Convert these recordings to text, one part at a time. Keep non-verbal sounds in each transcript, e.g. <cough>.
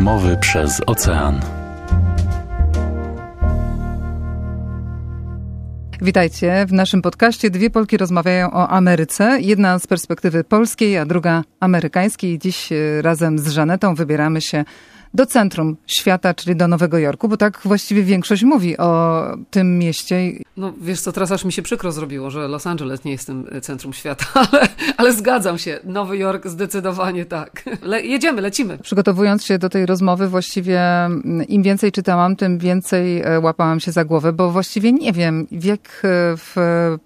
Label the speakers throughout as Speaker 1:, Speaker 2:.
Speaker 1: Rozmowy przez ocean.
Speaker 2: Witajcie. W naszym podcaście dwie Polki rozmawiają o Ameryce. Jedna z perspektywy polskiej, a druga amerykańskiej. Dziś e, razem z Żanetą wybieramy się do centrum świata, czyli do Nowego Jorku, bo tak właściwie większość mówi o tym mieście.
Speaker 3: No wiesz co, teraz aż mi się przykro zrobiło, że Los Angeles nie jest tym centrum świata, <laughs> ale, ale zgadzam się. Nowy Jork zdecydowanie tak. Le jedziemy, lecimy.
Speaker 2: Przygotowując się do tej rozmowy, właściwie mm, im więcej czytałam, tym więcej e, łapałam się za głowę, bo właściwie nie wiem, jak e, w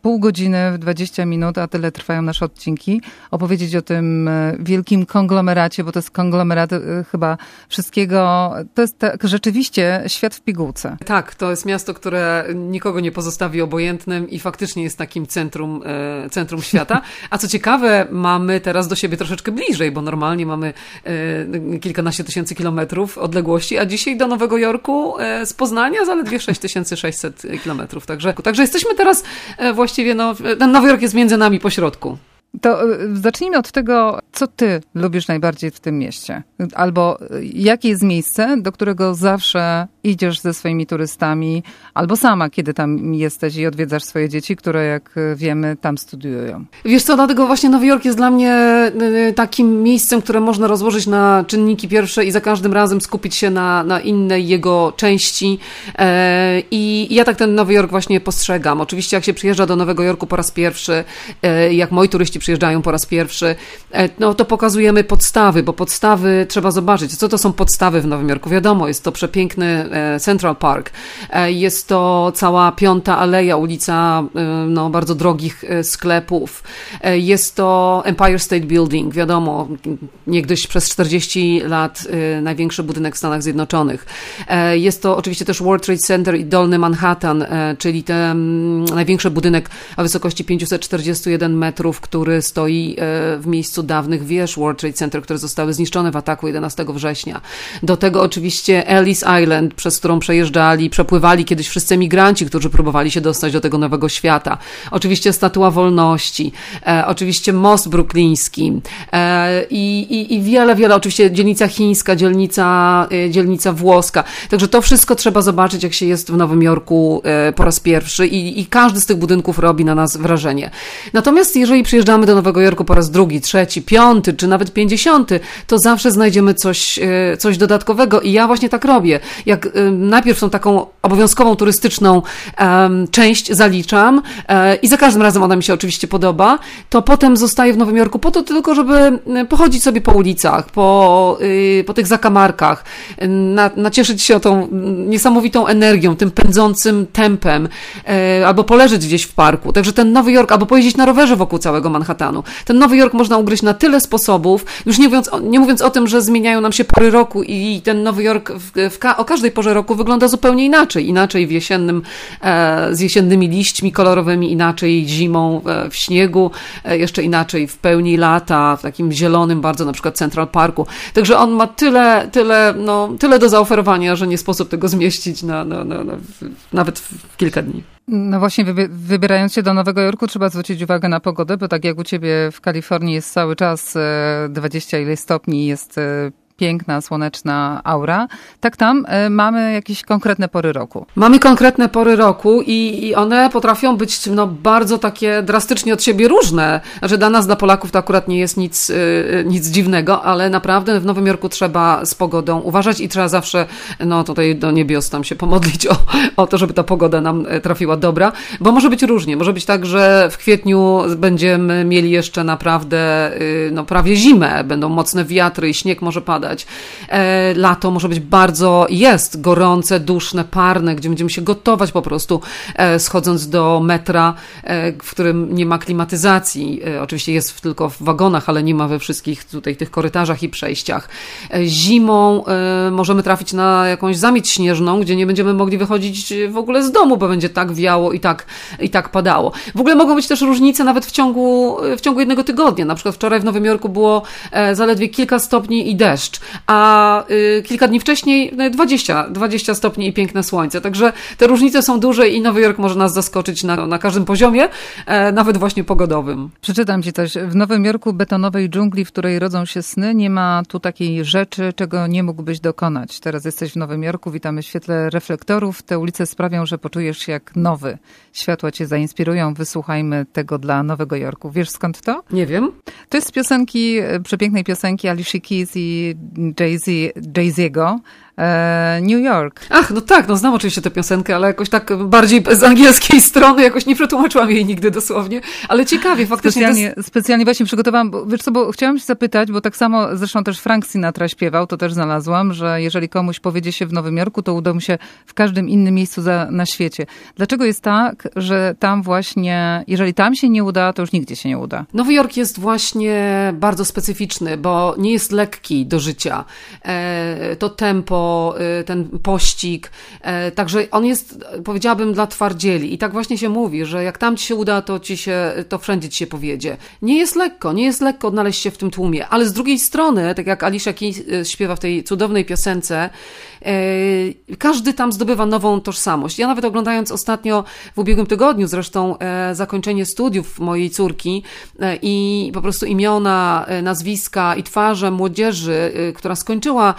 Speaker 2: pół godziny, w 20 minut, a tyle trwają nasze odcinki, opowiedzieć o tym e, wielkim konglomeracie, bo to jest konglomerat chyba wszystkich To jest tak rzeczywiście świat w pigułce.
Speaker 3: Tak, to jest miasto, które nikogo nie pozostawi obojętnym i faktycznie jest takim centrum, e, centrum świata. A co ciekawe, mamy teraz do siebie troszeczkę bliżej, bo normalnie mamy e, kilkanaście tysięcy kilometrów odległości, a dzisiaj do Nowego Jorku e, z Poznania zaledwie 6600 kilometrów. Także, także jesteśmy teraz właściwie, no, ten Nowy Jork jest między nami po środku.
Speaker 2: To y, zacznijmy od tego, co ty lubisz najbardziej w tym mieście. Albo y, jakie jest miejsce, do którego zawsze idziesz ze swoimi turystami, albo sama, kiedy tam jesteś i odwiedzasz swoje dzieci, które, jak wiemy, tam studiują.
Speaker 3: Wiesz co, dlatego właśnie Nowy Jork jest dla mnie y, takim miejscem, które można rozłożyć na czynniki pierwsze i za każdym razem skupić się na, na innej jego części. E, I ja tak ten Nowy Jork właśnie postrzegam. Oczywiście, jak się przyjeżdża do Nowego Jorku po raz pierwszy, e, jak moi turyści przyjeżdżają po raz pierwszy, e, no to pokazujemy podstawy, bo podstawy trzeba zobaczyć. Co to są podstawy w Nowym Jorku? Wiadomo, jest to przepiękny e, Central Park, e, jest to cała piąta aleja, ulica no, bardzo drogich sklepów, jest to Empire State Building, wiadomo, niegdyś przez 40 lat największy budynek w Stanach Zjednoczonych. Jest to oczywiście też World Trade Center i Dolny Manhattan, czyli ten największy budynek o wysokości 541 metrów, który który stoi e, w miejscu dawnych wież World Trade Center, które zostały zniszczone w ataku 11 września. Do tego oczywiście Ellis Island, przez którą przejeżdżali, przepływali kiedyś wszyscy migranci, którzy próbowali się dostać do tego nowego świata. Oczywiście Statua Wolności, e, oczywiście most brukliński e, i, i, wiele, wiele, oczywiście dzielnica chińska, dzielnica, dzielnica włoska. Także to wszystko trzeba zobaczyć, jak się jest w Nowym Jorku po raz pierwszy i, i każdy z tych budynków robi na nas wrażenie. Natomiast jeżeli przyjeżdżamy do Nowego Jorku po raz drugi, trzeci, piąty, czy nawet pięćdziesiąty, to zawsze znajdziemy coś, e, coś dodatkowego. I ja właśnie tak robię. Jak e, najpierw tą taką obowiązkową turystyczną część zaliczam e, i za każdym razem ona mi się oczywiście podoba, to potem zostaję w Nowym Jorku po to tylko, żeby pochodzić sobie po ulicach, po, po tych zakamarkach, na, nacieszyć się tą niesamowitą energią, tym pędzącym tempem, albo poleżeć gdzieś w parku. Także ten Nowy Jork, albo pojeździć na rowerze wokół całego Manhattanu, Manhattanu. Ten Nowy Jork można ugryźć na tyle sposobów, już nie mówiąc, nie mówiąc o tym, że zmieniają nam się pory roku i ten Nowy Jork w, w ka o każdej porze roku wygląda zupełnie inaczej. Inaczej w jesiennym, e, z jesiennymi liśćmi kolorowymi, inaczej zimą e, w śniegu, e, jeszcze inaczej w pełni lata, w takim zielonym bardzo na przykład Central Parku. Także on ma tyle, tyle, no, tyle do zaoferowania, że nie sposób tego zmieścić na, na, na, na nawet w kilka dni.
Speaker 2: No właśnie, wybierając się do Nowego Jorku, trzeba zwrócić uwagę na pogodę, bo tak jak u ciebie w Kalifornii jest cały czas 20 e, ile stopni, jest e, piękna, słoneczna aura. Tak tam y, mamy jakieś konkretne pory roku.
Speaker 3: Mamy konkretne pory roku i, i one potrafią być no, bardzo takie drastycznie od siebie różne. Znaczy dla nas, dla Polaków to akurat nie jest nic, y, nic dziwnego, ale naprawdę w Nowym Jorku trzeba z pogodą uważać i trzeba zawsze no tutaj do niebios tam się pomodlić o, o to, żeby ta pogoda nam e, trafiła dobra, bo może być różnie. Może być tak, że w kwietniu będziemy mieli jeszcze naprawdę y, no, prawie zimę, będą mocne wiatry i śnieg może padać E, lato może być bardzo, jest gorące, duszne, parne, gdzie będziemy się gotować po prostu e, schodząc do metra, e, w którym nie ma klimatyzacji. Oczywiście jest tylko w wagonach, ale nie ma we wszystkich tutaj tych korytarzach i przejściach. Zimą możemy trafić na jakąś zamieć śnieżną, gdzie nie będziemy mogli wychodzić w ogóle z domu, bo będzie tak wiało i tak, i tak padało. W ogóle mogą być też różnice nawet w ciągu, w ciągu jednego tygodnia. Na przykład wczoraj w Nowym Jorku było zaledwie kilka stopni i deszcz deszcz, a y, kilka dni wcześniej 20, 20 stopni i piękne słońce. Także te różnice są duże i Nowy Jork może nas zaskoczyć na, na każdym poziomie, e, nawet właśnie pogodowym.
Speaker 2: Przeczytam ci coś. W Nowym Jorku betonowej dżungli, w której rodzą się sny, nie ma tu takiej rzeczy, czego nie mógłbyś dokonać. Teraz jesteś w Nowym Jorku, witamy w świetle reflektorów. Te ulice sprawią, że poczujesz się jak nowy. Światła cię zainspirują. Wysłuchajmy tego dla Nowego Jorku. Wiesz skąd to?
Speaker 3: Nie wiem.
Speaker 2: To jest z piosenki, przepięknej piosenki Alicia Keys i Jay-Z, Jay-Z'ego. E, New York.
Speaker 3: Ach, no tak, no znam oczywiście tę piosenkę, ale jakoś tak bardziej z angielskiej <laughs> strony, jakoś nie przetłumaczyłam jej nigdy dosłownie, ale ciekawie, faktycznie.
Speaker 2: Specjalnie, jest... specjalnie właśnie przygotowałam, bo, wiesz co, bo chciałam się zapytać, bo tak samo zresztą też Frank Sinatra śpiewał, to też znalazłam, że jeżeli komuś powiedzie się w Nowym Jorku, to uda mu się w każdym innym miejscu za, na świecie. Dlaczego jest tak, że tam właśnie, jeżeli tam się nie uda, to już nigdzie się nie uda?
Speaker 3: Nowy Jork jest właśnie bardzo specyficzny, bo nie jest lekki do życia. E, to tempo, Y, ten pościg. E, także on jest, powiedziałabym, dla twardzieli. I tak właśnie się mówi, że jak tam ci się uda, to ci się, to wszędzie ci się powiedzie. Nie jest lekko, nie jest lekko odnaleźć się w tym tłumie, ale z drugiej strony, tak jak Alicia Keys śpiewa w tej cudownej piosence, e, każdy tam zdobywa nową tożsamość. Ja nawet oglądając ostatnio w ubiegłym tygodniu zresztą e, zakończenie studiów mojej córki i po prostu imiona, nazwiska i twarze młodzieży, która skończyła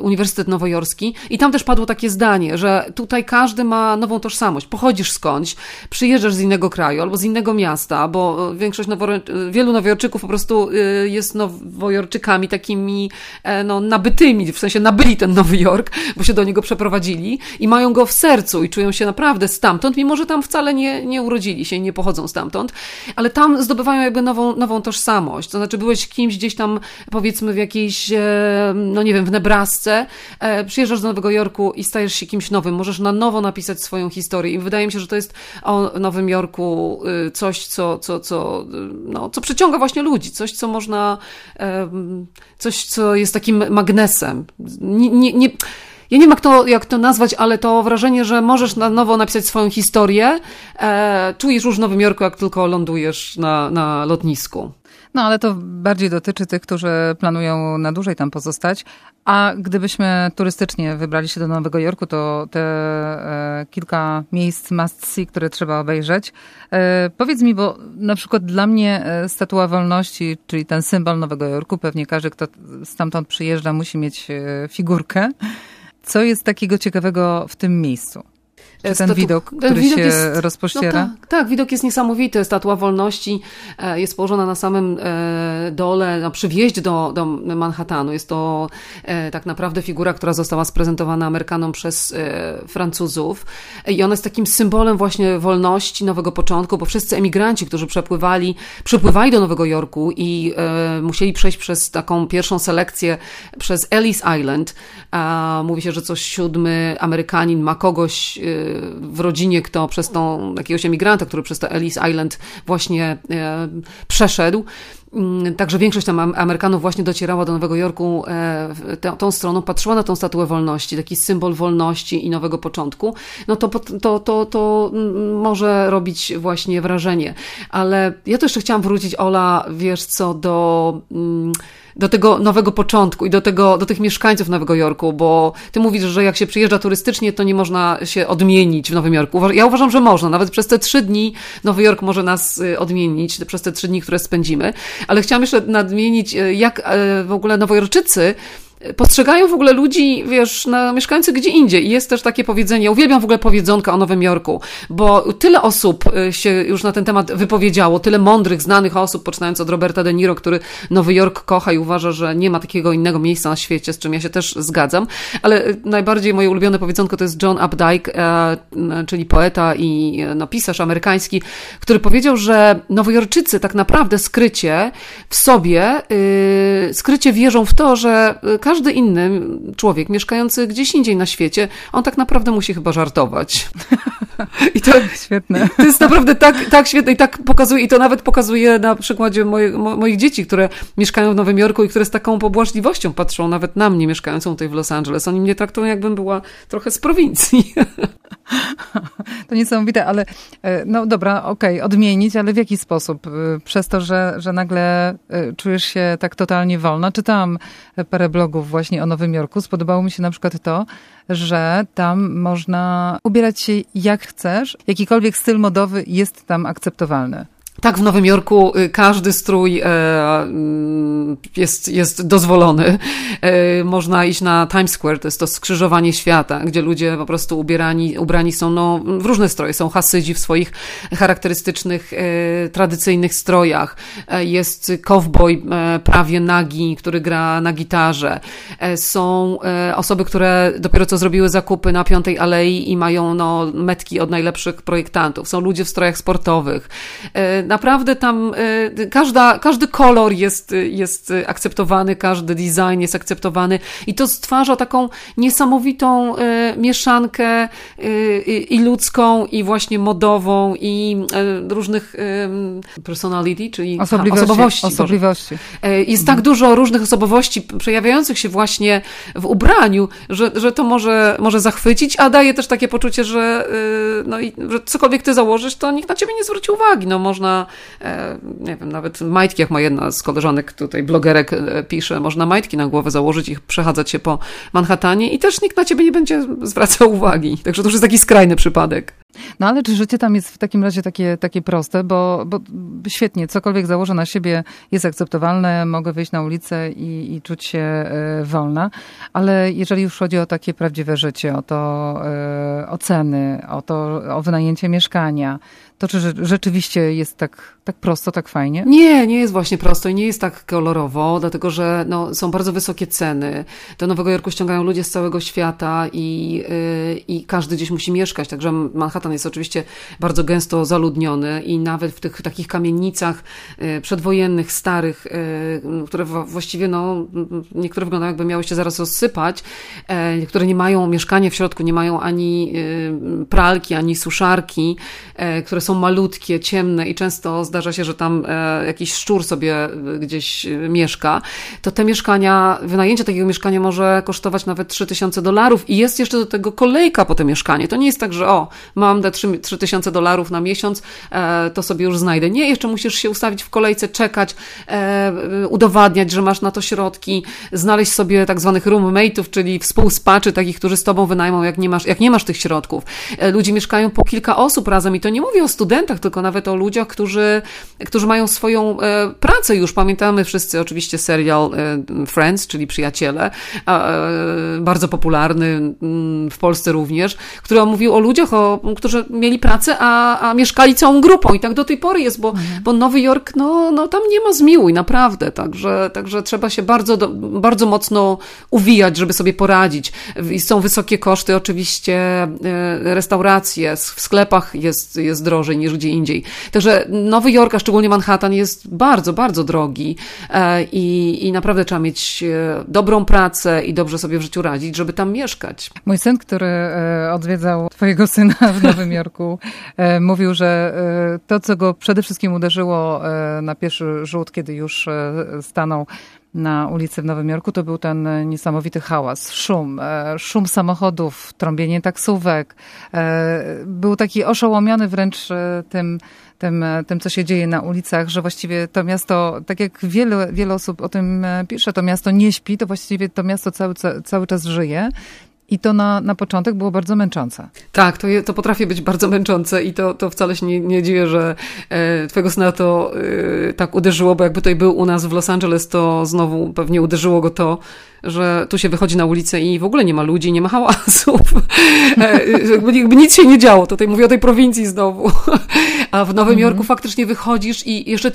Speaker 3: Uniwersytet Nowojorski i tam też padło takie zdanie, że tutaj każdy ma nową tożsamość. Pochodzisz skądś, przyjeżdżasz z innego kraju albo z innego miasta, bo większość Nowo- wielu Nowojorczyków po prostu y, jest Nowojorczykami takimi e, no, nabytymi, w sensie nabyli ten Nowy Jork, bo się do niego przeprowadzili i mają go w sercu i czują się naprawdę stamtąd, mimo że tam wcale nie, nie urodzili się i nie pochodzą stamtąd, ale tam zdobywają jakby nową, nową tożsamość. To znaczy byłeś kimś gdzieś tam, powiedzmy w jakiejś, e, no nie wiem, w Nebrasce, e, przyjeżdżasz do Nowego Jorku i stajesz się kimś nowym, możesz na nowo napisać swoją historię i wydaje mi się, że to jest o Nowym Jorku y, coś, co, co, co, y, no, co przyciąga właśnie ludzi, coś, co można, coś, co jest takim magnesem. Nie, nie, nie ja nie wiem, jak to, jak to nazwać, ale to wrażenie, że możesz na nowo napisać swoją historię, e, czujesz już w Nowym Jorku, jak tylko lądujesz na, na lotnisku.
Speaker 2: No ale to bardziej dotyczy tych, którzy planują na dłużej tam pozostać. A gdybyśmy turystycznie wybrali się do Nowego Jorku, to te e, kilka miejsc must see, które trzeba obejrzeć. E, powiedz mi, bo na przykład dla mnie e, Statua Wolności, czyli ten symbol Nowego Jorku, pewnie każdy, kto stamtąd przyjeżdża, musi mieć e, figurkę. Co jest takiego ciekawego w tym miejscu? Czy ten widok, ten który widok się jest, rozpościera?
Speaker 3: No tak, tak, widok jest niesamowity. Statua Wolności e, jest położona na samym e, dole, no, przy wjeździe do, do Manhattanu. Jest to e, tak naprawdę figura, która została sprezentowana Amerykanom przez Francuzów. I ona jest takim symbolem właśnie wolności, nowego początku, bo wszyscy emigranci, którzy przepływali, przypływali do Nowego Jorku i musieli przejść przez taką pierwszą selekcję przez Ellis Island. Mówi się, że co siódmy Amerykanin ma kogoś w rodzinie, kto przez tą, jakiegoś emigranta, który przez to Ellis Island właśnie e, przeszedł. Mm, także większość tam Amerykanów właśnie docierała do Nowego Jorku e, tą, stroną, patrzyła na tą statuę wolności, taki symbol wolności i nowego początku, no to, to, to, to mm, może robić właśnie wrażenie. Ale ja to jeszcze chciałam wrócić, Ola, wiesz co, do... Mm, do tego nowego początku i do, tego, do tych mieszkańców Nowego Jorku, bo ty mówisz, że jak się przyjeżdża turystycznie, to nie można się odmienić w Nowym Jorku. Ja uważam, że można. Nawet przez te trzy dni Nowy Jork może nas y, odmienić, przez te trzy dni, które spędzimy. Ale chciałam jeszcze nadmienić, y, jak y, w ogóle Nowojorczycy postrzegają w ogóle ludzi, wiesz, na mieszkańcy gdzie indziej. I jest też takie powiedzenie, uwielbiam w ogóle powiedzonka o Nowym Jorku, bo tyle osób y, się już na ten temat wypowiedziało, tyle mądrych, znanych osób, poczynając od Roberta De Niro, który Nowy Jork kocha i uważa, że nie ma takiego innego miejsca na świecie, z czym ja się też zgadzam. Ale y, najbardziej moje ulubione powiedzonko to jest John Updike, e, czyli poeta i no, pisarz amerykański, który powiedział, że Nowojorczycy tak naprawdę skrycie w sobie, y, skrycie wierzą w to, że każdy inny człowiek mieszkający gdzieś indziej na świecie, on tak naprawdę musi chyba żartować. <laughs>
Speaker 2: I to świetne.
Speaker 3: To jest naprawdę tak, tak świetne i tak pokazuje, i to nawet pokazuje na przykładzie moje, mo, moich dzieci, które mieszkają w Nowym Jorku i które z taką pobłażliwością patrzą nawet na mnie mieszkającą tutaj w Los Angeles. Oni mnie traktują jakbym była trochę z prowincji. <laughs>
Speaker 2: To niesamowite, ale e, no dobra, okej, okay, odmienić, ale w jaki sposób? E, przez to, że, że nagle e, czujesz się tak totalnie wolna. Czytałam parę blogów właśnie o Nowym Jorku. Spodobało mi się na przykład to, że tam można ubierać się jak chcesz. Jakikolwiek styl modowy jest tam akceptowalny.
Speaker 3: Tak, w Nowym Jorku y, każdy strój e, mm, jest, jest dozwolony. E, można iść na Times Square, to jest to skrzyżowanie świata, gdzie ludzie po prostu ubierani, ubrani są no, w różne stroje. Są hasydzi w swoich charakterystycznych, e, tradycyjnych strojach. Jest cowboy prawie nagi, który gra na gitarze. Są osoby, które dopiero co zrobiły zakupy na Piątej Alei i mają no, metki od najlepszych projektantów. Są ludzie w strojach sportowych naprawdę tam e, każda, każdy kolor jest, jest akceptowany, każdy design jest akceptowany i to stwarza taką niesamowitą e, mieszankę e, i ludzką, i właśnie modową, i różnych personality, czyli
Speaker 2: osobliwości. Osobowości. osobliwości.
Speaker 3: Jest tak dużo różnych osobowości przejawiających się właśnie w ubraniu, że, że to może, może zachwycić, a daje też takie poczucie, że, no, i, że cokolwiek ty założysz, to nikt na ciebie nie zwróci uwagi. No, można E, nie wiem, nawet majtki, jak ma jedna z koleżanek tutaj, blogerek e, pisze, można majtki na głowę założyć i przechadzać się po Manhattanie i też nikt na ciebie nie będzie zwracał <laughs> uwagi. Także to już jest taki skrajny przypadek.
Speaker 2: No ale czy życie tam jest w takim razie takie, takie proste, bo, bo świetnie, cokolwiek założę na siebie jest akceptowalne, mogę wyjść na ulicę i, i czuć się y, wolna, ale jeżeli już chodzi o takie prawdziwe życie, o to y, o ceny, o to o wynajęcie mieszkania, to czy rzeczywiście jest tak, tak prosto, tak fajnie?
Speaker 3: Nie, nie jest właśnie prosto i nie jest tak kolorowo, dlatego że no, są bardzo wysokie ceny. Do Nowego Jorku ściągają ludzie z całego świata i, yy, i każdy gdzieś musi mieszkać, także Manhattan jest oczywiście bardzo gęsto zaludniony i nawet w tych takich kamienicach yy, przedwojennych, starych, yy, które właściwie no, niektóre wyglądają jakby miały się zaraz rozsypać, yy, które nie mają mieszkania w środku, nie mają ani yy, pralki, ani suszarki, yy, które są malutkie, ciemne i często zdarza się, że tam e, jakiś szczur sobie e, gdzieś e, mieszka, to te mieszkania, wynajęcie takiego mieszkania może kosztować nawet 3000 dolarów i jest jeszcze do tego kolejka po to mieszkanie. To nie jest tak, że o, mam te 3000 dolarów na miesiąc, to sobie już znajdę. Nie, jeszcze musisz się ustawić w kolejce, czekać, udowadniać, że masz na to środki, znaleźć sobie tak zwanych roommate'ów, czyli współspaczy, takich, którzy z tobą wynajmą, jak nie masz, jak nie masz tych środków. Ludzie mieszkają po kilka osób razem i to nie mówię o studentach, tylko nawet o ludziach, którzy, którzy mają swoją e, pracę już. Pamiętamy wszyscy oczywiście serial e, Friends, czyli Przyjaciele, e, bardzo popularny mm, w Polsce również, który mówił o ludziach, o, którzy mieli pracę, a, a mieszkali całą grupą i tak do tej pory jest, bo, mhm. bo Nowy Jork, no, no tam nie ma zmiłuj, naprawdę, także, także trzeba się bardzo, bardzo mocno uwijać, żeby sobie poradzić. I są wysokie koszty, oczywiście restauracje, w sklepach jest, jest drożej, drożej niż gdzie indziej. Także Nowy Jork, a szczególnie Manhattan jest bardzo, bardzo drogi e, i, i naprawdę trzeba mieć e, dobrą pracę i dobrze sobie w życiu radzić, żeby tam mieszkać.
Speaker 2: Mój syn, który e, odwiedzał twojego <laughs> syna w Nowym Jorku, mówił, że to, co go przede wszystkim uderzyło na pierwszy rzut, kiedy już stanął na ulicy w Nowym Jorku, to był ten niesamowity hałas, szum, e, szum samochodów, trąbienie taksówek. E, był taki oszołomiony wręcz e, tym, tym, tym, co się dzieje na ulicach, że właściwie to miasto, tak jak wiele, wiele osób o tym pisze, to miasto nie śpi, to właściwie to miasto cały, cały czas żyje. I to na, na początek było bardzo męczące.
Speaker 3: Tak, to, je, to potrafi być bardzo męczące i to, to wcale się nie, nie dziwię, że e, twojego syna to e, tak uderzyło, bo jakby tutaj był u nas w Los Angeles, to znowu pewnie uderzyło go to, że tu się wychodzi na ulicę i w ogóle nie ma ludzi, nie ma hałasów. <laughs> E, jakby nic się nie działo. Tutaj mówię o tej prowincji znowu. <laughs> A w Nowym Jorku mm -hmm. faktycznie wychodzisz i jeszcze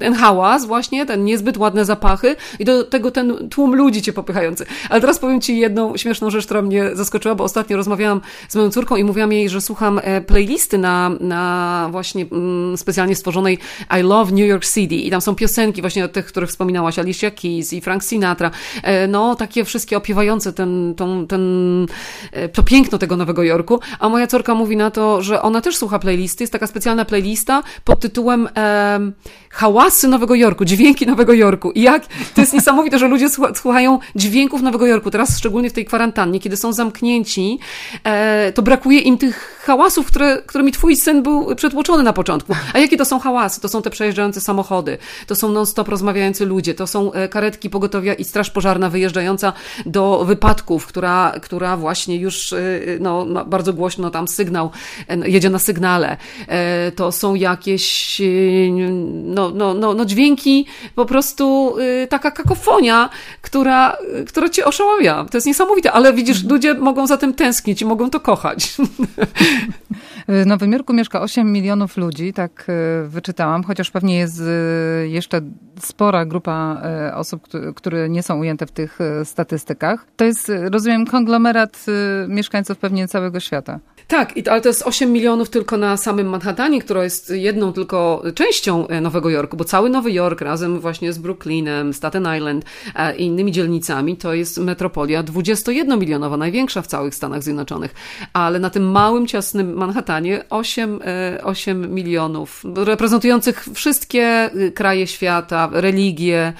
Speaker 3: ten hałas właśnie, ten niezbyt ładne zapachy i do tego ten tłum ludzi cię popychający. Ale teraz powiem ci jedną śmieszną rzecz, która mnie zaskoczyła, bo ostatnio rozmawiałam z moją córką i mówiłam jej, że słucham e, playlisty na, na właśnie mm, specjalnie stworzonej I Love New York City i tam są piosenki właśnie o tych, których wspominałaś, Alicia Keys i Frank Sinatra. E, no takie wszystkie opiewające ten, tą, ten, to piękno tego Nowego Jorku, a moja córka mówi na to, że ona też słucha playlisty, jest taka specjalna playlista pod tytułem e, Hałasy Nowego Jorku, dźwięki Nowego Jorku. I jak, to jest niesamowite, że ludzie słuchają dźwięków Nowego Jorku, teraz szczególnie w tej kwarantannie, kiedy są zamknięci, e, to brakuje im tych hałasów, które, którymi twój syn był przytłoczony na początku. A jakie to są hałasy? To są te przejeżdżające samochody, to są non-stop rozmawiający ludzie, to są e, karetki pogotowia i straż pożarna wyjeżdżająca do wypadków, która, która właśnie już e, no, bardzo głośno tam sygnał, e, jedzie na sygnale. To są jakieś no, no, no, no dźwięki, po prostu taka kakofonia, która, która cię oszałamia. To jest niesamowite, ale widzisz, ludzie mogą za tym tęsknić i mogą to kochać. <laughs>
Speaker 2: W Nowym Jorku mieszka 8 milionów ludzi, tak e, wyczytałam, chociaż pewnie jest e, jeszcze spora grupa e, osób, które nie są ujęte w tych statystykach. To jest, rozumiem, konglomerat mieszkańców pewnie całego świata.
Speaker 3: Tak, ale to jest 8 milionów tylko na samym Manhattanie, która jest jedną tylko częścią Nowego Jorku, bo cały Nowy Jork razem właśnie z Brooklynem, Staten Island i innymi dzielnicami to jest metropolia 21-milionowa, największa w całych Stanach Zjednoczonych. Ale na tym małym, ciasnym Manhattanie 8, 8 e, milionów, reprezentujących wszystkie kraje świata, religie,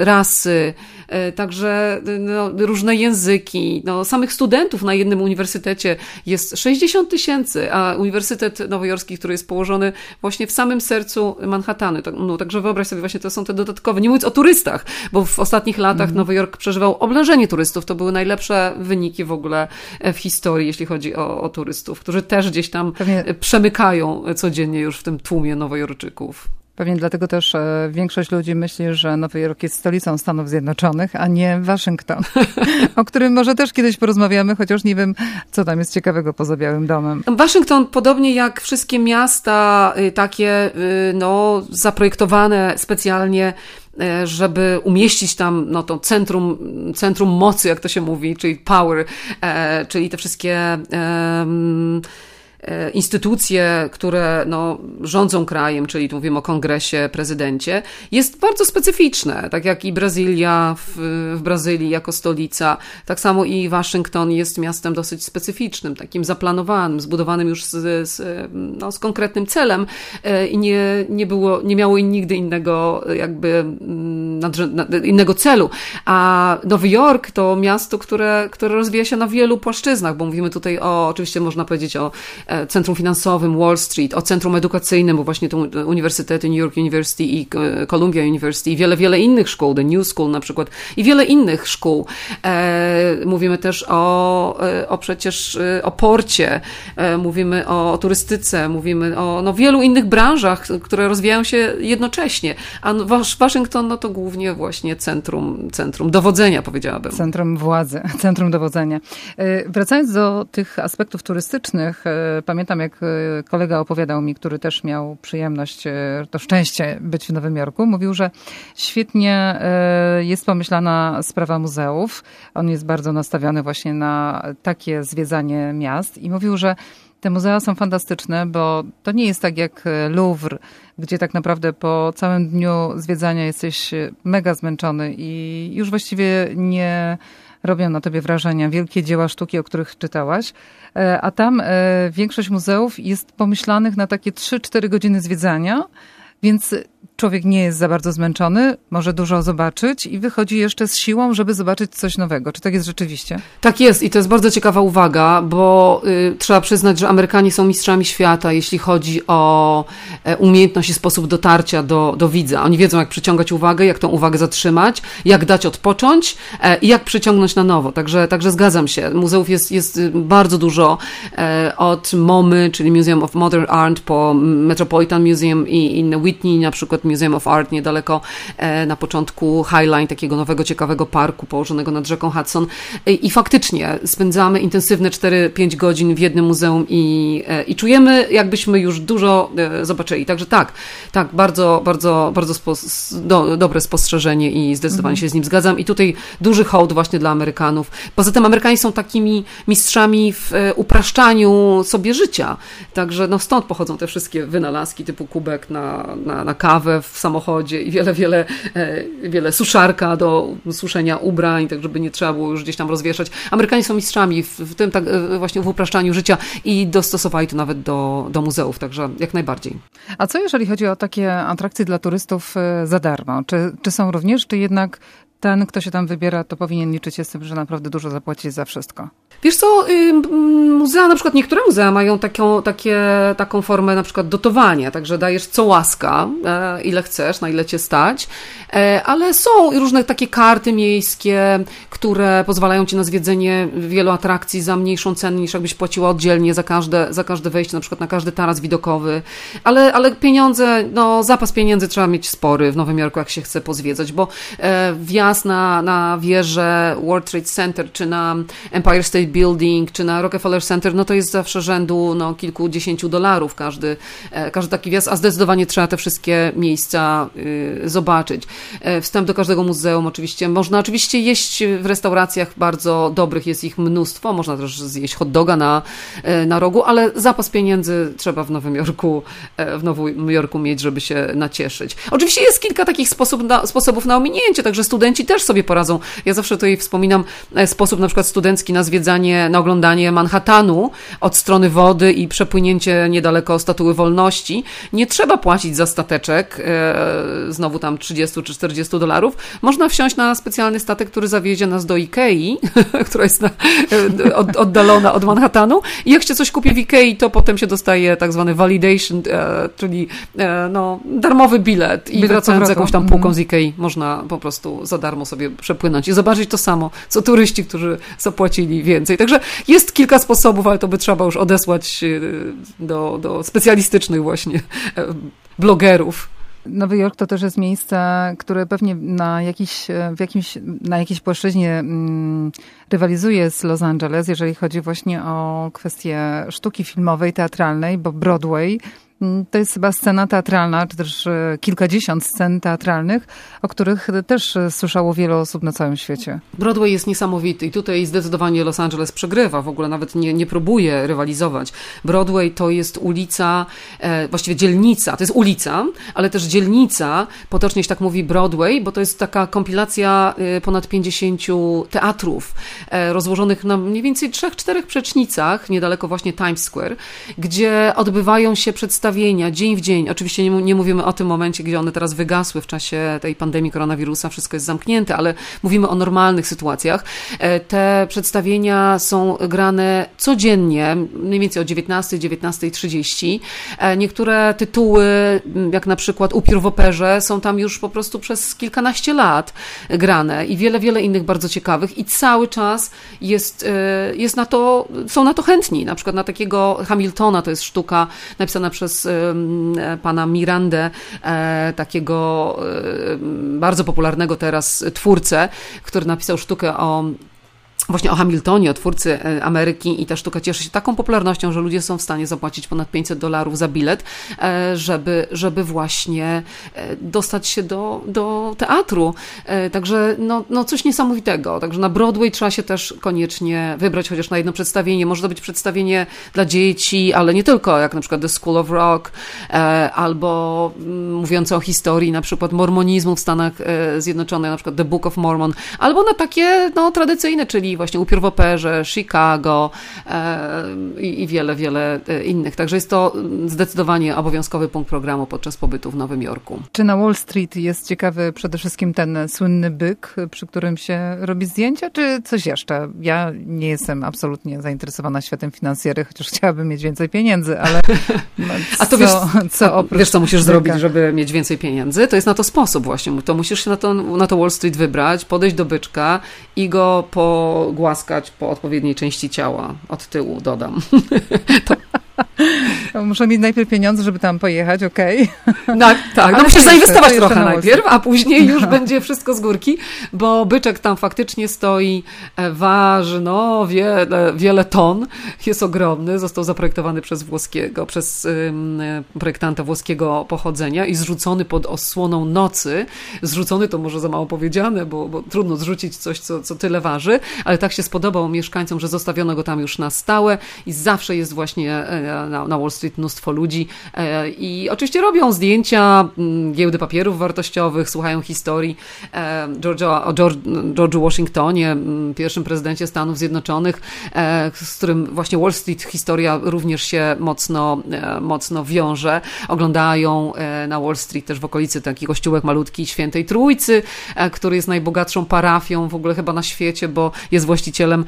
Speaker 3: rasy, E, także no, różne języki. No, samych studentów na jednym uniwersytecie jest 60 tysięcy, a Uniwersytet Nowojorski, który jest położony właśnie w samym sercu Manhattanu. No, także wyobraź sobie właśnie, to są te dodatkowe, nie mówiąc o turystach, bo w ostatnich latach mm. Nowy Jork przeżywał oblężenie turystów. To były najlepsze wyniki w ogóle e, w historii, jeśli chodzi o, o turystów, którzy też gdzieś tam Pewnie. przemykają codziennie już w tym tłumie nowojorczyków.
Speaker 2: Pewnie dlatego też e, większość ludzi myśli, że Nowy Jork jest stolicą Stanów Zjednoczonych, a nie Waszyngton, <laughs> o którym może też kiedyś porozmawiamy, chociaż nie wiem, co tam jest ciekawego poza Białym Domem.
Speaker 3: Waszyngton, podobnie jak wszystkie miasta y, takie, y, no, zaprojektowane specjalnie y, żeby umieścić tam no, to centrum, centrum mocy, jak to się mówi, czyli power, e, czyli te wszystkie instytucje, które no, rządzą krajem, czyli tu mówimy o kongresie, prezydencie, jest bardzo specyficzne. Tak jak i Brazylia w, w Brazylii jako stolica, tak samo i Waszyngton jest miastem dosyć specyficznym, takim zaplanowanym, zbudowanym już z, z, no, z konkretnym celem e, i nie, nie, było, nie miało nigdy innego jakby innego celu. A Nowy Jork to miasto, które, które rozwija się na wielu płaszczyznach, bo mówimy tutaj o, oczywiście można powiedzieć o E, centrum Finansowym Wall Street, o Centrum Edukacyjnym, bo właśnie to uniwersytety New York University i e, Columbia University i wiele, wiele innych szkół, The New School na przykład i wiele innych szkół. E, mówimy też o, o przecież o porcie, mówimy o, o turystyce, mówimy o no, wielu innych branżach, które rozwijają się jednocześnie. A no, Waszyngton no to głównie właśnie centrum, centrum dowodzenia, powiedziałabym.
Speaker 2: Centrum władzy, <laughs> centrum dowodzenia. Wracając do tych aspektów turystycznych, pamiętam, jak e, kolega opowiadał mi, który też miał przyjemność, e, to szczęście być w Nowym Jorku, mówił, że świetnie e, jest pomyślana sprawa muzeów. On jest bardzo nastawiony właśnie na takie zwiedzanie miast i mówił, że te muzea są fantastyczne, bo to nie jest tak jak Louvre, gdzie tak naprawdę po całym dniu zwiedzania jesteś mega zmęczony i już właściwie nie robią na tobie wrażenia. Wielkie dzieła sztuki, o których czytałaś. E, a tam e, większość muzeów jest pomyślanych na takie 3-4 godziny zwiedzania, więc człowiek nie jest za bardzo zmęczony, może dużo zobaczyć i wychodzi jeszcze z siłą, żeby zobaczyć coś nowego. Czy tak jest rzeczywiście?
Speaker 3: Tak jest i to jest bardzo ciekawa uwaga, bo y, trzeba przyznać, że Amerykanie są mistrzami świata, jeśli chodzi o e, umiejętność i sposób dotarcia do, do widza. Oni wiedzą, jak przyciągać uwagę, jak tą uwagę zatrzymać, jak dać odpocząć e, i jak przyciągnąć na nowo. Także, także zgadzam się. Muzeów jest, jest y, bardzo dużo e, od MoMY, czyli Museum of Modern Art, po Metropolitan Museum i inne Whitney, na przykład Museum of Art niedaleko e, na początku Highline, takiego nowego, ciekawego parku położonego nad rzeką Hudson. E, I faktycznie spędzamy intensywne 4-5 godzin w jednym muzeum i, e, i czujemy, jakbyśmy już dużo zobaczyli. Także tak, tak, bardzo, bardzo, bardzo spo, do, dobre spostrzeżenie i zdecydowanie mhm. się z nim zgadzam. I tutaj duży hołd właśnie dla Amerykanów. Poza tym Amerykanie są takimi mistrzami w upraszczaniu sobie życia. Także no stąd pochodzą te wszystkie wynalazki typu kubek na, na, na kawę, w samochodzie i wiele, wiele, wiele suszarka do suszenia ubrań, tak żeby nie trzeba było już gdzieś tam rozwieszać. Amerykanie są mistrzami w, w tym tak właśnie w upraszczaniu życia i dostosowali to nawet do, do muzeów, także jak najbardziej.
Speaker 2: A co jeżeli chodzi o takie atrakcje dla turystów za darmo? Czy, czy są również, czy jednak ten, kto się tam wybiera, to powinien liczyć. Się z tym, że naprawdę dużo zapłaci za wszystko.
Speaker 3: Wiesz co, muzea, na przykład niektóre muzea mają taką, takie, taką formę na przykład dotowania, także dajesz co łaska, e, ile chcesz, na ile cię stać, e, ale są różne takie karty miejskie, które pozwalają ci na zwiedzenie wielu atrakcji za mniejszą cenę niż jakbyś płaciła oddzielnie za każde, za każde wejście, na przykład na każdy taras widokowy, ale, ale pieniądze, no zapas pieniędzy trzeba mieć spory w Nowym Jorku, jak się chce pozwiedzać, bo e, wjazd na, na wieżę World Trade Center, czy na Empire State Building, czy na Rockefeller Center, no to jest zawsze rzędu no, kilkudziesięciu dolarów każdy, e, każdy taki wjazd, a zdecydowanie trzeba te wszystkie miejsca y, zobaczyć. E, wstęp do każdego muzeum oczywiście. Można oczywiście jeść w restauracjach bardzo dobrych, jest ich mnóstwo, można też zjeść hot doga na, e, na rogu, ale zapas pieniędzy trzeba w Nowym Jorku, w Nowym Jorku mieć, żeby się nacieszyć. Oczywiście jest kilka takich sposob na, sposobów na ominięcie, także studenci też sobie poradzą. Ja zawsze tutaj wspominam sposób na przykład studencki na zwiedzanie na oglądanie Manhattanu od strony wody i przepłynięcie niedaleko Statuły Wolności. Nie trzeba płacić za stateczek, e, znowu tam 30 czy 40 dolarów. Można wsiąść na specjalny statek, który zawiezie nas do Ikei, <laughs> która jest na, e, od, oddalona od Manhattanu. I jak się coś kupi w Ikei, to potem się dostaje tak zwany validation, e, czyli e, no, darmowy bilet. I bilet wracając z jakąś tam półką z Ikei, można po prostu za darmo sobie przepłynąć i zobaczyć to samo, co turyści, którzy zapłacili więcej. Także jest kilka sposobów, ale to by trzeba już odesłać y, do, do specjalistycznych właśnie e, blogerów.
Speaker 2: Nowy Jork to też jest miejsce, które pewnie na, jakiś, e, w jakimś, na jakiejś płaszczyźnie mm, rywalizuje z Los Angeles, jeżeli chodzi właśnie o kwestię sztuki filmowej, teatralnej, bo Broadway to jest chyba scena teatralna, czy też e, kilkadziesiąt scen teatralnych, o których też e, słyszało wiele osób na całym świecie.
Speaker 3: Broadway jest niesamowity i tutaj zdecydowanie Los Angeles przegrywa, w ogóle nawet nie, nie próbuje rywalizować. Broadway to jest ulica, e, właściwie dzielnica, to jest ulica, ale też dzielnica, potocznie się tak mówi Broadway, bo to jest taka kompilacja ponad 50 teatrów rozłożonych na mniej więcej trzech, czterech przecznicach, niedaleko właśnie Times Square, gdzie odbywają się przedstawienia przedstawienia dzień w dzień. Oczywiście nie, nie, mówimy o tym momencie, gdzie one teraz wygasły w czasie tej pandemii koronawirusa, wszystko jest zamknięte, ale mówimy o normalnych sytuacjach. E, te przedstawienia są grane codziennie, mniej więcej o 19, 19.30. E, niektóre tytuły, jak na przykład Upiór w operze, są tam już po prostu przez kilkanaście lat grane i wiele, wiele innych bardzo ciekawych i cały czas jest, e, jest na to, są na to chętni. Na przykład na takiego Hamiltona, to jest sztuka napisana przez przez pana Mirandę, e, takiego bardzo popularnego teraz twórcę, który napisał sztukę o właśnie o Hamiltonie, o twórcy e, Ameryki i ta sztuka cieszy się taką popularnością, że ludzie są w stanie zapłacić ponad 500 dolarów za bilet, e, żeby, żeby właśnie e, dostać się do, do teatru. Także no, no coś niesamowitego. Także na Broadway trzeba się też koniecznie wybrać chociaż na jedno przedstawienie. Może to być przedstawienie dla dzieci, ale nie tylko, jak na przykład The School of Rock, albo mm, mówiące o historii na przykład mormonizmu w Stanach Zjednoczonych, na przykład The Book of Mormon, albo na takie no, tradycyjne, czyli właśnie Upiór w Operze, Chicago e, i, i wiele, wiele e, innych. Także jest to zdecydowanie obowiązkowy punkt programu podczas pobytu w Nowym Jorku.
Speaker 2: Czy na Wall Street jest ciekawy przede wszystkim ten słynny byk, przy którym się robi zdjęcia, czy coś jeszcze? Ja nie jestem absolutnie zainteresowana światem finansjery, chociaż chciałabym mieć więcej pieniędzy, ale <laughs>
Speaker 3: no, A to co, wiesz, co oprócz wiesz, co musisz zrobić, żeby mieć więcej pieniędzy? To jest na to sposób właśnie. To musisz się na to, na to Wall Street wybrać, podejść do byczka i go po głaskać po odpowiedniej części ciała. Od tyłu dodam. <laughs>
Speaker 2: to <laughs> Muszę mieć najpierw pieniądze, żeby tam pojechać, okej.
Speaker 3: Okay. Tak, <laughs> tak. No musisz zainwestować trochę najpierw, a później już no. będzie wszystko z górki, bo byczek tam faktycznie stoi, e, waży no wiele, wiele ton, jest ogromny, został zaprojektowany przez włoskiego, przez um, projektanta włoskiego pochodzenia i zrzucony pod osłoną nocy. Zrzucony to może za mało powiedziane, bo, bo trudno zrzucić coś, co, co tyle waży, ale tak się spodobał mieszkańcom, że zostawiono go tam już na stałe i zawsze jest właśnie e, na, na Wall Street mnóstwo ludzi i oczywiście robią zdjęcia mm, giełdy papierów wartościowych, słuchają historii George'a, o George, George'u Washingtonie, mm, pierwszym prezydencie Stanów Zjednoczonych, z którym właśnie Wall Street historia również się mocno, mocno wiąże. Oglądają na Wall Street też w okolicy taki kościółek malutki Świętej Trójcy, który jest najbogatszą parafią w ogóle chyba na świecie, bo jest właścicielem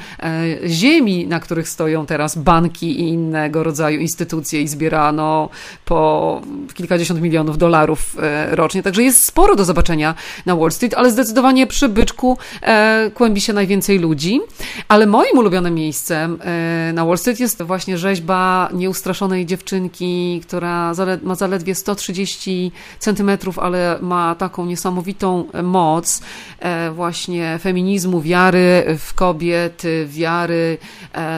Speaker 3: ziemi, na których stoją teraz banki i innego rodzaju instytucje i zbierano po kilkadziesiąt milionów dolarów e, rocznie. Także jest sporo do zobaczenia na Wall Street, ale zdecydowanie przy byczku e, kłębi się najwięcej ludzi. Ale moim ulubionym miejscem e, na Wall Street jest właśnie rzeźba nieustraszonej dziewczynki, która ma zaledwie 130 centymetrów, ale ma taką niesamowitą moc właśnie feminizmu, wiary w kobiet, wiary,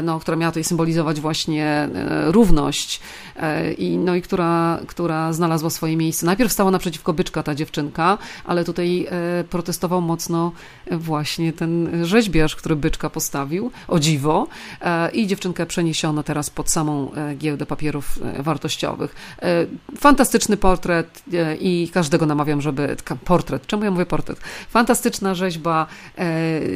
Speaker 3: no, która miała tutaj symbolizować właśnie równość E, i, no i która, która znalazła swoje miejsce. Najpierw stała naprzeciwko byczka ta dziewczynka, ale tutaj e, protestował mocno właśnie ten rzeźbiarz, który byczka postawił, o dziwo, e, i dziewczynkę przeniesiono teraz pod samą giełdę papierów wartościowych. Fantastyczny portret i każdego namawiam, żeby... Portret, czemu ja mówię portret? Fantastyczna rzeźba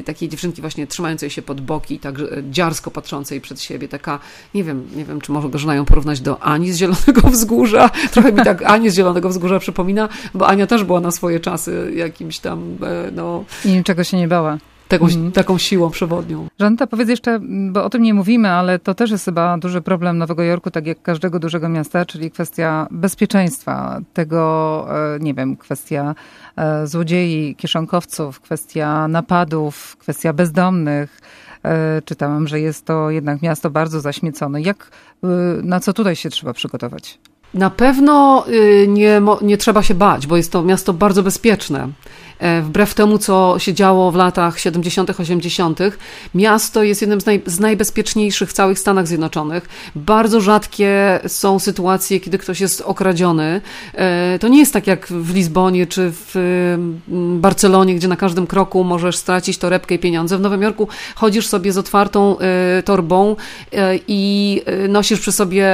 Speaker 3: takiej dziewczynki właśnie trzymającej się pod boki, tak dziarsko patrzącej przed siebie, taka, nie wiem, nie wiem, czy może go ją porównać do Ani z Zielonego <laughs> Wzgórza. Trochę mi tak Ani z Zielonego Wzgórza przypomina, bo Ania też była na swoje czasy jakimś tam, e, no...
Speaker 2: I niczego się nie bała.
Speaker 3: Taką, mhm. taką siłą przewodnią.
Speaker 2: Żaneta, powiedz jeszcze, bo o tym nie mówimy, ale to też jest chyba duży problem Nowego Jorku, tak jak każdego dużego miasta, czyli kwestia bezpieczeństwa, tego, e, nie wiem, kwestia e, złodziei, kieszonkowców, kwestia napadów, kwestia bezdomnych. E, czytałam, że jest to jednak miasto bardzo zaśmiecone. Jak, na co tutaj się trzeba przygotować?
Speaker 3: Na pewno y, nie, nie trzeba się bać, bo jest to miasto bardzo bezpieczne. E, wbrew temu, co się działo w latach 70., 80., miasto jest jednym z, naj, z najbezpieczniejszych w całych Stanach Zjednoczonych. Bardzo rzadkie są sytuacje, kiedy ktoś jest okradziony. E, to nie jest tak jak w Lizbonie czy w mm, Barcelonie, gdzie na każdym kroku możesz stracić torebkę i pieniądze. W Nowym Jorku chodzisz sobie z otwartą e, torbą i nosisz przy sobie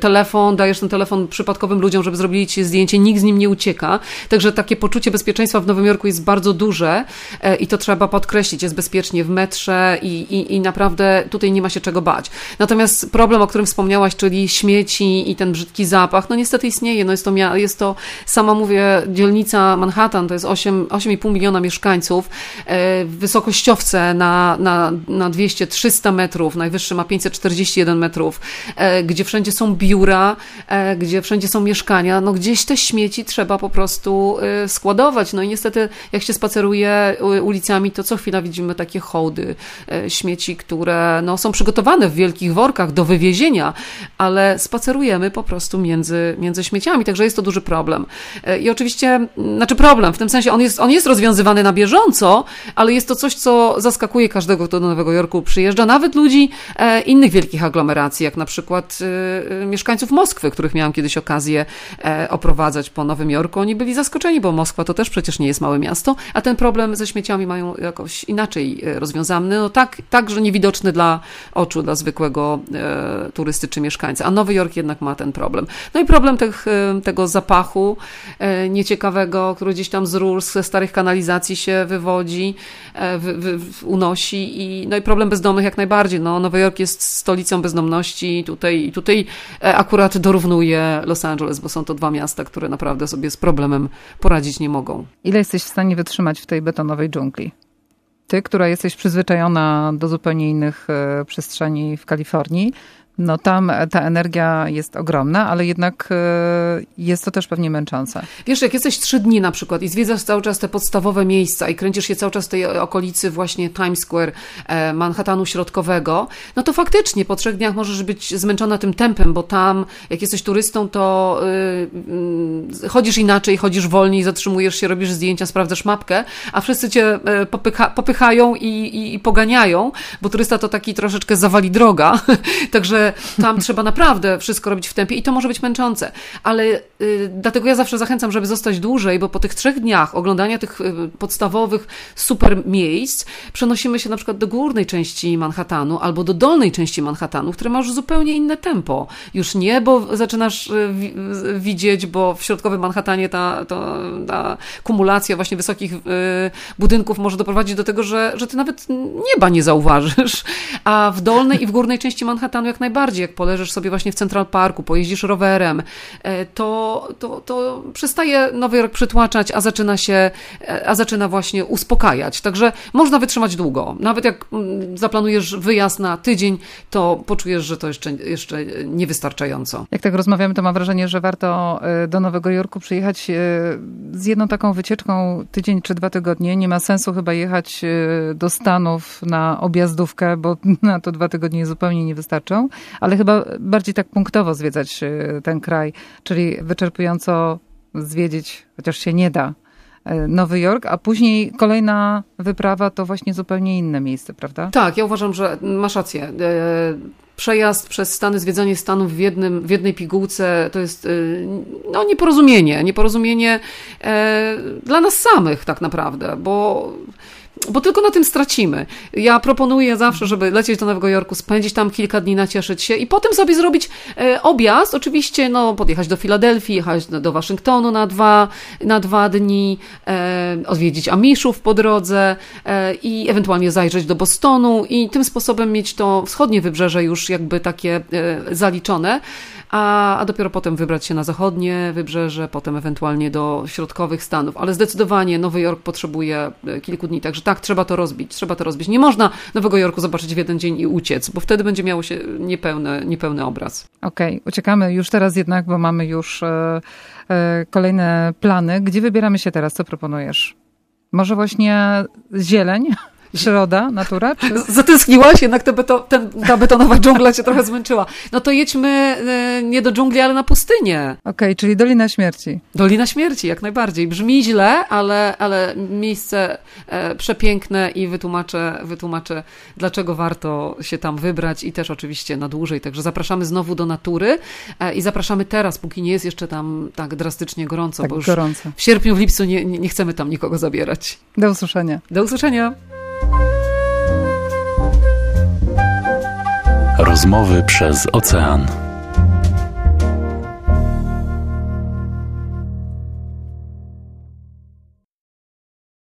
Speaker 3: telefon, dajesz ten telefon przypadkowym ludziom, żeby zrobili ci zdjęcie, nikt z nim nie ucieka. Także takie poczucie bezpieczeństwa w Nowym Jorku jest bardzo duże e, i to trzeba podkreślić. Jest bezpiecznie w metrze i, i, i naprawdę tutaj nie ma się czego bać. Natomiast problem, o którym wspomniałaś, czyli śmieci i ten brzydki zapach, no niestety istnieje. No jest, to, jest to, sama mówię, dzielnica Manhattan, to jest 8,5 miliona mieszkańców, e, wysokościowce na, na, na 200-300 metrów, najwyższy ma 541 metrów, e, gdzie wszędzie są biura, gdzie wszędzie są mieszkania, no gdzieś te śmieci trzeba po prostu składować. No i niestety jak się spaceruje ulicami, to co chwila widzimy takie hołdy e, śmieci, które no, są przygotowane w wielkich workach do wywiezienia, ale spacerujemy po prostu między, między śmieciami, także jest to duży problem. E, I oczywiście, znaczy problem, w tym sensie on jest, on jest rozwiązywany na bieżąco, ale jest to coś, co zaskakuje każdego, kto do Nowego Jorku przyjeżdża, nawet ludzi e, innych wielkich aglomeracji, jak na przykład mieszkańców Moskwy, których miałam kiedyś okazję oprowadzać po Nowym Jorku. Oni byli zaskoczeni, bo Moskwa to też przecież nie jest małe miasto, a ten problem ze śmieciami mają jakoś inaczej e, rozwiązany, no tak, tak że niewidoczny dla oczu, dla zwykłego e, turysty czy mieszkańca. A Nowy Jork jednak ma ten problem. No i problem tych, e, tego zapachu e, nieciekawego, który gdzieś tam z rur, ze starych kanalizacji się wywodzi, e, w, w, unosi i no i problem bezdomnych jak najbardziej. No, Nowy Jork jest stolicą bezdomności tutaj, tutaj e, akurat dorównuje Los Angeles, bo są to dwa miasta, które naprawdę sobie z problemem poradzić nie mogą.
Speaker 2: Ile jesteś w stanie wytrzymać w tej betonowej dżungli? Ty, która jesteś przyzwyczajona do zupełnie innych e, przestrzeni w Kalifornii, no tam ta energia jest ogromna, ale jednak e, jest to też pewnie męczące.
Speaker 3: Wiesz, jak jesteś trzy dni na przykład i zwiedzasz cały czas te podstawowe miejsca i kręcisz się cały czas w tej okolicy właśnie Times Square, e, Manhattanu Środkowego, no to faktycznie po trzech dniach możesz być zmęczona tym tempem, bo tam, jak jesteś turystą, to yy, chodzisz inaczej, chodzisz wolniej, zatrzymujesz się, robisz zdjęcia, sprawdzasz mapkę, a wszyscy cię popycha, popychają i, i, i poganiają, bo turysta to taki troszeczkę zawali droga, <laughs> także tam trzeba naprawdę wszystko robić w tempie i to może być męczące. Ale y, dlatego ja zawsze zachęcam, żeby zostać dłużej, bo po tych trzech dniach oglądania tych y, podstawowych super miejsc przenosimy się na przykład do górnej części Manhattanu albo do dolnej części Manhattanu, które ma już zupełnie inne tempo. Już nie, bo zaczynasz y, wi- widzieć, bo w środkowym Manhattanie ta, to, ta kumulacja właśnie wysokich budynków może doprowadzić do tego, że, że ty nawet nieba nie zauważysz. A w dolnej i w górnej części Manhattanu jak najbardziej, jak poleżysz sobie właśnie w Central Parku, pojeździsz rowerem, e, to, to, to przestaje Nowy Jork przytłaczać, a zaczyna się, e, a zaczyna właśnie uspokajać. Także można wytrzymać długo. Nawet jak mm, zaplanujesz wyjazd na tydzień, to poczujesz, że to jeszcze, jeszcze niewystarczająco.
Speaker 2: Jak tak rozmawiamy, to mam wrażenie, że warto y, do Nowego Jorku przyjechać z jedną taką wycieczką tydzień czy dwa tygodnie. Nie ma sensu chyba jechać do Stanów na objazdówkę, bo <laughs> na to dwa tygodnie zupełnie nie wystarczą, ale chyba bardziej tak punktowo zwiedzać y, ten kraj, czyli wyczerpująco zwiedzić, chociaż się nie da, y, Nowy Jork, a później kolejna wyprawa to właśnie zupełnie inne miejsce, prawda?
Speaker 3: Tak, ja uważam, że masz rację. E, Przejazd przez Stany, zwiedzanie Stanów w, jednym, w jednej pigułce to jest y, no, nieporozumienie. Nieporozumienie e, dla nas samych tak naprawdę, bo bo tylko na tym stracimy. Ja proponuję zawsze, żeby lecieć do Nowego Jorku, spędzić tam kilka dni, nacieszyć się i potem sobie zrobić e, objazd. Oczywiście, no, podjechać do Filadelfii, jechać do, Waszyngtonu na dwa, na dwa dni, e, odwiedzić Amiszów po drodze e, i ewentualnie zajrzeć do Bostonu i tym sposobem mieć to wschodnie wybrzeże już jakby takie zaliczone, a, a dopiero potem wybrać się na zachodnie wybrzeże, potem ewentualnie do środkowych Stanów. Ale zdecydowanie Nowy Jork potrzebuje e, kilku dni, także tak, trzeba to rozbić, trzeba to rozbić. Nie można Nowego Jorku zobaczyć w jeden dzień i uciec, bo wtedy będzie miało się niepełny, niepełny obraz.
Speaker 2: Okej, okay. uciekamy już teraz jednak, bo mamy już e, e, kolejne plany. Gdzie wybieramy się teraz? Co proponujesz? Może właśnie zieleń? Przyroda, natura? Czy... <laughs>
Speaker 3: Zatęskniłaś, jednak te beto, ten, ta betonowa dżungla cię trochę zmęczyła. No to jedźmy e, nie do dżungli, ale na pustynię.
Speaker 2: Okej, okay, czyli Dolina Śmierci.
Speaker 3: Dolina Śmierci, jak najbardziej. Brzmi źle, ale, ale miejsce e, przepiękne i wytłumaczę, wytłumaczę, dlaczego warto się tam wybrać i też oczywiście na dłużej. Także zapraszamy znowu do natury e, i zapraszamy teraz, póki nie jest jeszcze tam tak drastycznie gorąco,
Speaker 2: tak
Speaker 3: bo już
Speaker 2: gorąco.
Speaker 3: w sierpniu, w lipcu nie, nie chcemy tam nikogo zabierać.
Speaker 2: Do usłyszenia.
Speaker 3: Do usłyszenia.
Speaker 1: Rozmowy przez ocean.